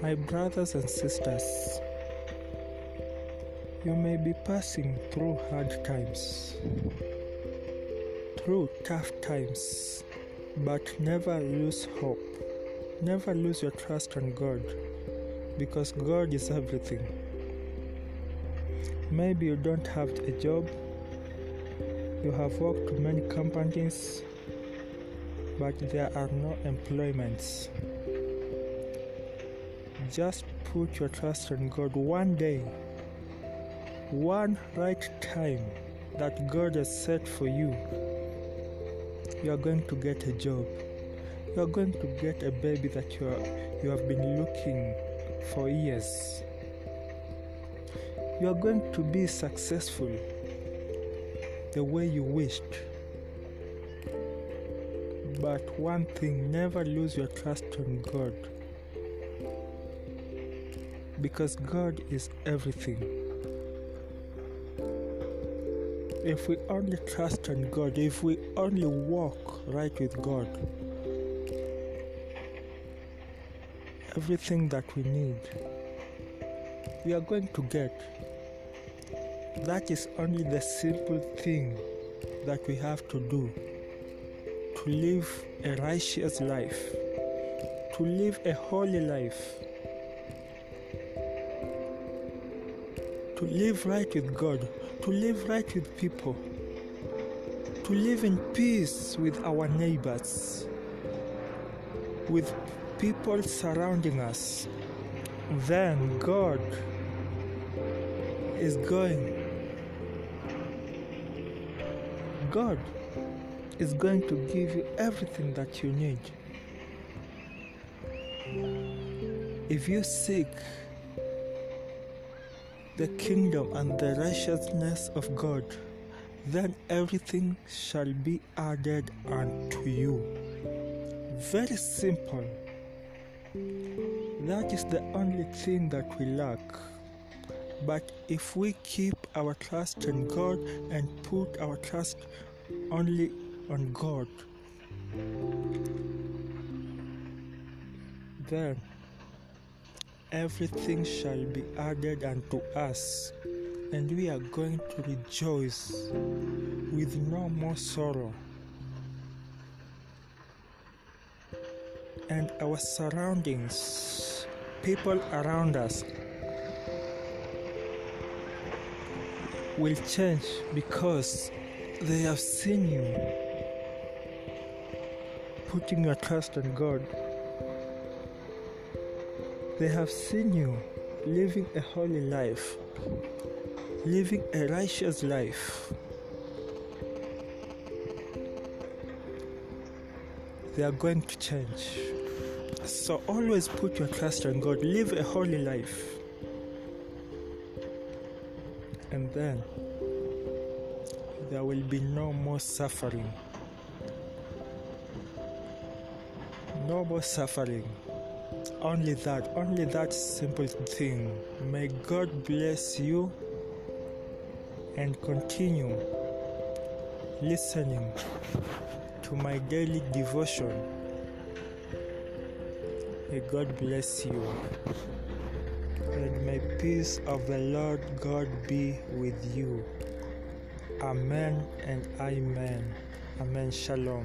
My brothers and sisters, you may be passing through hard times, through tough times, but never lose hope. Never lose your trust on God because God is everything. Maybe you don't have a job, you have worked many companies, but there are no employments. Just put your trust in God one day, one right time that God has set for you. You are going to get a job. You are going to get a baby that you, are, you have been looking for years. You are going to be successful the way you wished. But one thing never lose your trust on God because God is everything. If we only trust in God, if we only walk right with God, everything that we need, we are going to get. That is only the simple thing that we have to do to live a righteous life, to live a holy life. to live right with God, to live right with people, to live in peace with our neighbors, with people surrounding us, then God is going. God is going to give you everything that you need. If you seek the kingdom and the righteousness of God, then everything shall be added unto you. Very simple. That is the only thing that we lack. But if we keep our trust in God and put our trust only on God, then everything shall be added unto us, and we are going to rejoice with no more sorrow. And our surroundings, people around us, will change because they have seen you putting your trust in God. They have seen you living a holy life, living a righteous life. They are going to change. So always put your trust in God, live a holy life. And then there will be no more suffering. No more suffering. Only that, only that simple thing. May God bless you and continue listening to my daily devotion. May God bless you. And may peace of the Lord God be with you. Amen and amen. Amen. Shalom.